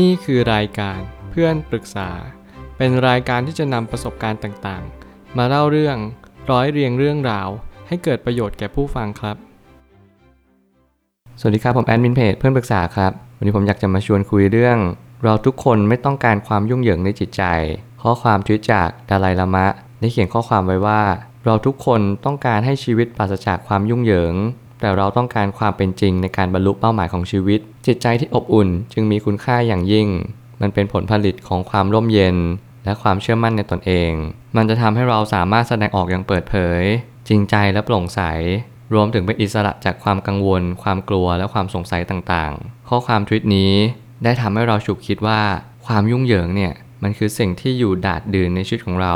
นี่คือรายการเพื่อนปรึกษา เป็นรายการที่จะนำประสบการณ์ต่างๆ มาเล่าเรื่องร้อยเรียงเรื่องราว ให้เกิดประโยชน์แก่ผู้ฟังครับ สวัสดีครับ ผมแอดมินเพจเพื่อนปรึกษาครับ วันนี้ผมอยากจะมาชวนคุยเรื่อง เราทุกคนไม่ต้องการความยุ่งเหยิงในจิตใจ ข้อความทวิตจากดาไลลามะ ได้เขียนข้อความไว้ว่า เราทุกคนต้องการให้ชีวิตปราศจากความยุ่งเหยิง แต่เราต้องการความเป็นจริงในการบรรลุเป้าหมายของชีวิต จิตใจที่อบอุ่นจึงมีคุณค่าอย่างยิ่ง มันเป็นผลผลิตของความร่มเย็น และความเชื่อมั่นในตนเอง มันจะทำให้เราสามารถแสดงออกอย่างเปิดเผย จริงใจและโปร่งใส รวมถึงเป็นอิสระจากความกังวล ความกลัวและความสงสัยต่างๆ ข้อความทวิตนี้ได้ทำให้เราฉุกคิดว่าความยุ่งเหยิงเนี่ยมันคือสิ่งที่อยู่ดาดดื่นในชีวิตของเรา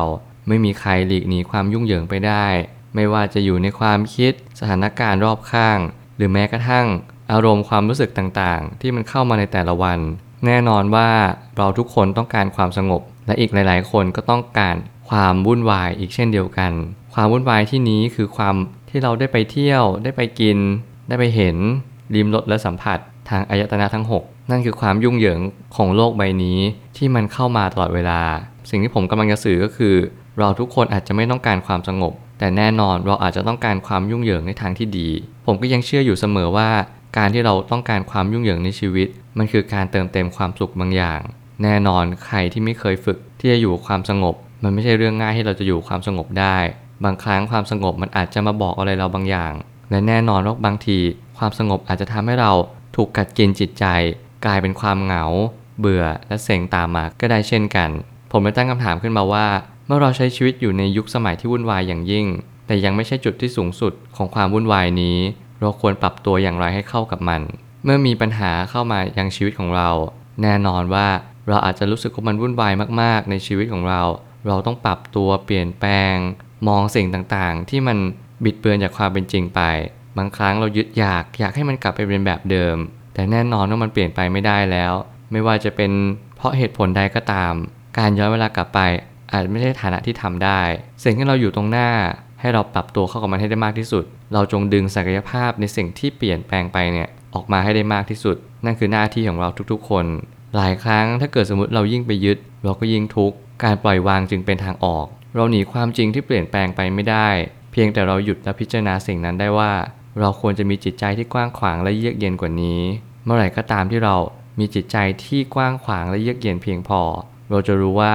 ไม่มีใครหลีกหนีความยุ่งเหยิงไปได้ ไม่ว่าจะอยู่ในความคิด สถานการณ์รอบข้าง หรือแม้กระทั่ง อารมณ์ความรู้สึกต่างๆ ที่มันเข้ามาในแต่ละวัน แน่นอนว่าเราทุกคนต้องการความสงบ และอีกหลาย ๆ คนก็ต้องการความวุ่นวายอีกเช่นเดียวกัน ความวุ่นวายที่นี้คือความที่เราได้ไปเที่ยว ได้ไปกิน ได้ไปเห็นริมรสและสัมผัสทางอายตนะทั้ง 6 นั่นคือความยุ่งเหยิงของโลกใบนี้ที่มันเข้ามาตลอดเวลา สิ่งที่ผมกำลังจะสื่อก็คือ เราทุกคนอาจจะไม่ต้องการความสงบ แต่แน่นอนเราอาจจะต้องการความยุ่งเหยิงในทางที่ดี ผมก็ยังเชื่ออยู่เสมอว่า การที่เราต้องการความยุ่งเหยิงในชีวิต มันคือการเติมเต็มความสุขบางอย่าง แน่นอนใครที่ไม่เคยฝึกที่จะอยู่ความสงบ มันไม่ใช่เรื่องง่ายที่เราจะอยู่ความสงบได้ บางครั้งความสงบมันอาจจะมาบอกอะไรเราบางอย่าง และแน่นอนว่าบางที ความสงบอาจจะทำให้เราถูกกัดกินจิตใจ กลายเป็นความเหงา เบื่อและเซ็งตามมาก็ได้เช่นกัน ผมเลยตั้งคำถามขึ้นมาว่า เมื่อเราใช้ชีวิตอยู่ในยุคสมัยที่วุ่นวายอย่างยิ่ง แต่ยังไม่ใช่จุดที่สูงสุดของความวุ่นวายนี้ เราควรปรับตัวอย่างไรให้เข้ากับมัน เมื่อมีปัญหาเข้ามายังชีวิตของเรา แน่นอนว่าเราอาจจะรู้สึกว่ามันวุ่นวายมากๆ ในชีวิตของเรา เราต้องปรับตัวเปลี่ยนแปลง มองสิ่งต่างๆ ที่มันบิดเบือนจากความเป็นจริงไป บางครั้งเรายึดอยากอยากให้มันกลับไปเป็นแบบเดิม แต่แน่นอนว่ามันเปลี่ยนไปไม่ได้แล้ว ไม่ว่าจะเป็นเพราะเหตุผลใดก็ตาม การย้อนเวลากลับไป อาจไม่ใช่ฐานะที่ทำได้ สิ่งที่เราอยู่ตรงหน้า ให้เราปรับตัวเข้ากับมันให้ได้มากที่สุด เราจงดึงศักยภาพในสิ่งที่เปลี่ยนแปลงไปเนี่ยออกมาให้ได้มากที่สุด นั่นคือหน้าที่ของเราทุกๆ คน หลายครั้งถ้าเกิดสมมติเรายิ่งไปยึด เราก็ยิ่งทุกข์การปล่อยวางจึงเป็นทางออก เราหนีความจริงที่เปลี่ยนแปลงไปไม่ได้ เพียงแต่เราหยุดและพิจารณาสิ่งนั้นได้ว่า เราควรจะมีจิตใจที่กว้างขวางและเยือกเย็นกว่านี้ เมื่อไหร่ก็ตามที่เรามีจิตใจที่กว้างขวางและเยือกเย็นเพียงพอ เราจะรู้ว่า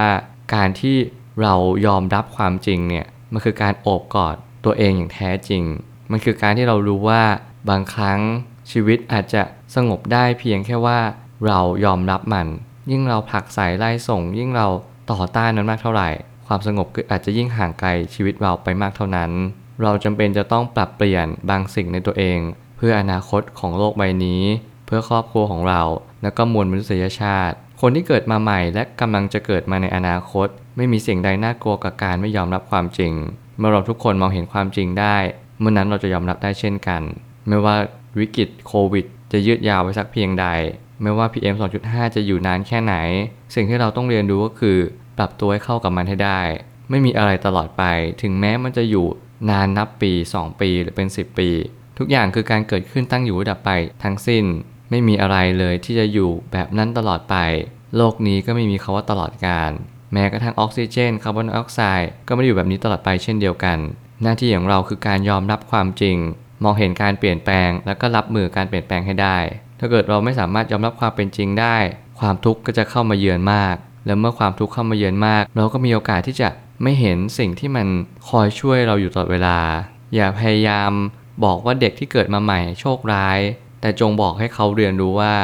การที่เรายอมรับความจริงเนี่ยมันคือการโอบกอดตัวเองอย่างแท้จริง มันคือการที่เรารู้ว่าบางครั้งชีวิตอาจจะสงบได้เพียงแค่ว่าเรายอมรับมัน ยิ่งเราผลักใส่ไล่ส่ง ยิ่งเราต่อต้านนั้นมากเท่าไหร่ ความสงบก็อาจจะยิ่งห่างไกลชีวิตเราไปมากเท่านั้น เราจำเป็นจะต้องปรับเปลี่ยนบางสิ่งในตัวเอง เพื่ออนาคตของโลกใบนี้ เพื่อครอบครัวของเรา และก็มวลมนุษยชาติ คนที่เกิดมาใหม่และกำลังจะเกิดมาในอนาคต ไม่มีสิ่งใดน่ากลัวกับการไม่ยอมรับความจริง เมื่อเราทุกคนมองเห็นความจริงได้ เมื่อนั้นเราจะยอมรับได้เช่นกัน ไม่ว่าวิกฤตโควิด จะยืดยาวไปสักเพียงใด ไม่ว่า PM 2.5 จะอยู่นานแค่ไหน สิ่งที่เราต้องเรียนรู้ก็คือ ปรับตัวให้เข้ากับมันให้ได้ ไม่มีอะไรตลอดไป ถึงแม้มันจะอยู่นานนับปี 2 ปีหรือเป็น 10 ปี ทุกอย่างคือการเกิดขึ้นตั้งอยู่ดับไปทั้งสิ้น ไม่มีอะไรเลยที่จะอยู่แบบนั้นตลอดไป โลกนี้ก็ไม่มีคาว่าตลอดกาลแม้กระทั่งออกซิเจนคาร์บอนไดออกไซด์ก็ไม่ได้อยู่แบบนี้ตลอดไปเช่นเดียวกัน หน้าที่ของเราคือการยอมรับความจริง มองเห็นการเปลี่ยนแปลง แล้วก็รับมือการเปลี่ยนแปลงให้ได้ ถ้าเกิดเราไม่สามารถยอมรับความเป็นจริงได้ ความทุกข์ก็จะเข้ามาเยือนมาก แล้วเมื่อความทุกข์เข้ามาเยือนมาก เราก็มีโอกาสที่จะไม่เห็นสิ่งที่มันคอยช่วยเราอยู่ตลอดเวลา อย่าพยายามบอกว่าเด็กที่เกิดมาใหม่โชคร้าย แต่จงบอกให้เขาเรียนรู้ว่า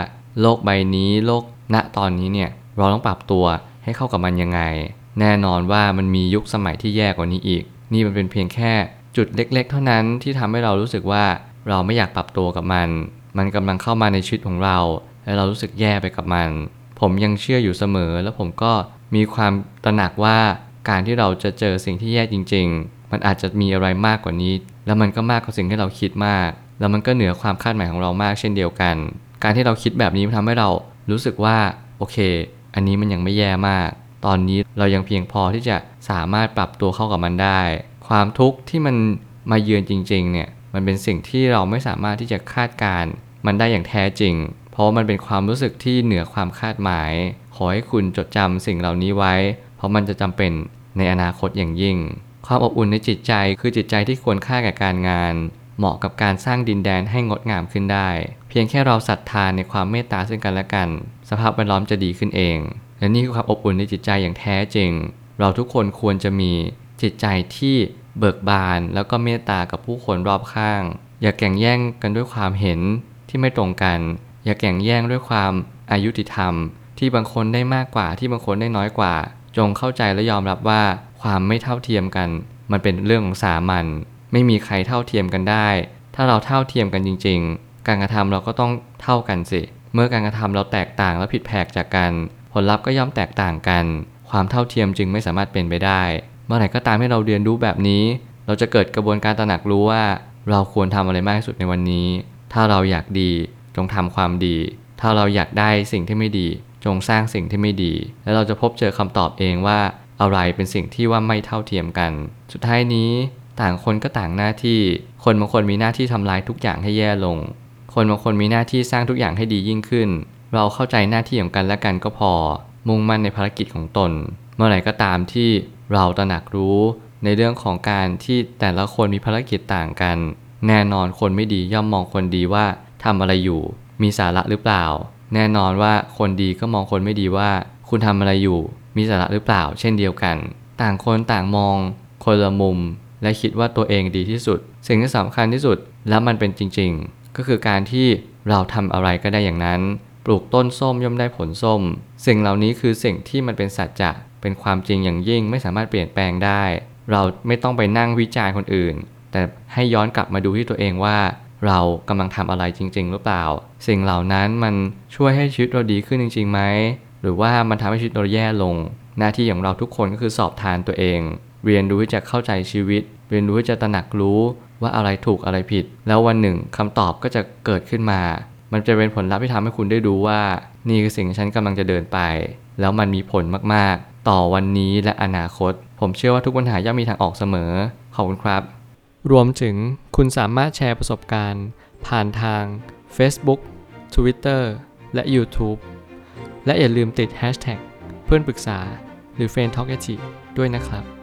โลกใบนี้โลกณตอนนี้เนี่ยเราต้องปรับตัวให้เข้ากับมันยังไง แน่นอนว่ามันมียุคสมัยที่แย่กว่านี้อีก นี่มันเป็นเพียงแค่จุดเล็ก ๆ เท่านั้นที่ทำให้เรารู้สึกว่าเราไม่อยากปรับตัวกับมัน มันกำลังเข้ามาในชีวิตของเรา และเรารู้สึกแย่ไปกับมัน ผมยังเชื่ออยู่เสมอ แล้วผมก็มีความตระหนักว่าการที่เราจะเจอสิ่งที่แย่จริง ๆ มันอาจจะมีอะไรมากกว่านี้ แล้วมันก็มากกว่าสิ่งที่เราคิดมาก แล้วมันก็เหนือความคาดหมายของเรามากเช่นเดียวกัน การที่เราคิดแบบนี้มันทำให้เรารู้สึกว่าโอเค อันนี้มันยังไม่แย่มาก ตอนนี้เรายังเพียงพอที่จะสามารถปรับตัวเข้ากับมันได้ ความทุกข์ที่มันมาเยือนจริงๆเนี่ยมันเป็นสิ่งที่เราไม่สามารถที่จะคาดการณ์มันได้อย่างแท้จริง เพราะมันเป็นความรู้สึกที่เหนือความคาดหมาย ขอให้คุณจดจำสิ่งเหล่านี้ไว้ เพราะมันจะจำเป็นในอนาคตอย่างยิ่ง ความอบอุ่นในจิตใจคือจิตใจที่ควรค่าแก่การงาน เหมาะกับการสร้างดินแดนให้งดงามขึ้นได้ เพียงแค่เราศรัทธาในความเมตตาซึ่งกันและกัน สภาพแวดล้อมจะดีขึ้นเอง และนี่คือความอบอุ่นในจิตใจอย่างแท้จริง เราทุกคนควรจะมีจิตใจที่เบิกบาน แล้วก็เมตตากับผู้คนรอบข้าง อย่าแข่งแย่งกันด้วยความเห็นที่ไม่ตรงกัน อย่าแข่งแย่งด้วยความอายุติธรรม ที่บางคนได้มากกว่าที่บางคนได้น้อยกว่า จงเข้าใจและยอมรับว่าความไม่เท่าเทียมกัน มันเป็นเรื่องของสามัญ ไม่มีใครเท่าเทียมกันได้ ถ้าเราเท่าเทียมกันจริง ๆ การกระทำเราก็ต้องเท่ากันสิ เมื่อการกระทำเราแตกต่างและผิดแผกจากกัน ผลลัพธ์ก็ย่อมแตกต่างกัน ความเท่าเทียมจึงไม่สามารถเป็นไปได้ เมื่อไหร่ก็ตามให้เราเรียนรู้แบบนี้ เราจะเกิดกระบวนการตระหนักรู้ว่า เราควรทำอะไรมากที่สุดในวันนี้ ถ้าเราอยากดีจงทำความดี ถ้าเราอยากได้สิ่งที่ไม่ดี จงสร้างสิ่งที่ไม่ดี แล้วเราจะพบเจอคำตอบเองว่าอะไรเป็นสิ่งที่ว่าไม่เท่าเทียมกัน สุดท้ายนี้ ต่างคนก็ต่างหน้าที่ คนบางคนมีหน้าที่ทำลายทุกอย่างให้แย่ลง คนบางคนมีหน้าที่สร้างทุกอย่างให้ดียิ่งขึ้น เราเข้าใจหน้าที่ของกันและกันก็พอ มุ่งมั่นในภารกิจของตน เมื่อไหร่ก็ตามที่เราตระหนักรู้ในเรื่องของการที่แต่ละคนมีภารกิจต่างกัน แน่นอนคนไม่ดีย่อมมองคนดีว่าทำอะไรอยู่ มีสาระหรือเปล่า แน่นอนว่าคนดีก็มองคนไม่ดีว่า คุณทำอะไรอยู่ มีสาระหรือเปล่า เช่นเดียวกัน ต่างคนต่างมอง คนละมุม และคิดว่าตัวเองดีที่สุด สิ่งที่สำคัญที่สุดและมันเป็นจริง ๆ ก็คือการที่เราทำอะไรก็ได้อย่างนั้น ปลูกต้นส้มย่อมได้ผลส้ม สิ่งเหล่านี้คือสิ่งที่มันเป็นสัจจะเป็นความจริงอย่างยิ่งไม่สามารถเปลี่ยนแปลงได้ เราไม่ต้องไปนั่งวิจารณ์คนอื่น แต่ให้ย้อนกลับมาดูที่ตัวเองว่า เรากำลังทำอะไรจริง ๆ หรือเปล่า สิ่งเหล่านั้นมันช่วยให้ชีวิตเราดีขึ้นจริงๆไหมหรือว่ามันทำให้ชีวิตเราแย่ลง หน้าที่ของเราทุกคนก็คือสอบทานตัวเอง เรียนรู้ที่จะเข้าใจชีวิต เรียนรู้ที่จะตระหนักรู้ว่าอะไรถูกอะไรผิด แล้ววันหนึ่งคำตอบก็จะเกิดขึ้นมา มันจะเป็นผลลัพธ์ที่ทำให้คุณได้รู้ว่า นี่คือสิ่งที่ฉันกำลังจะเดินไป แล้วมันมีผลมากๆ ต่อวันนี้และอนาคต ผมเชื่อว่าทุกปัญหาย่อมมีทางออกเสมอ ขอบคุณครับ รวมถึงคุณสามารถแชร์ประสบการณ์ ผ่านทาง Facebook Twitter และ YouTube และอย่าลืมติด Hashtag เพื่อนปรึกษาหรือ f r ร e n d Talk ด้วยนะครับ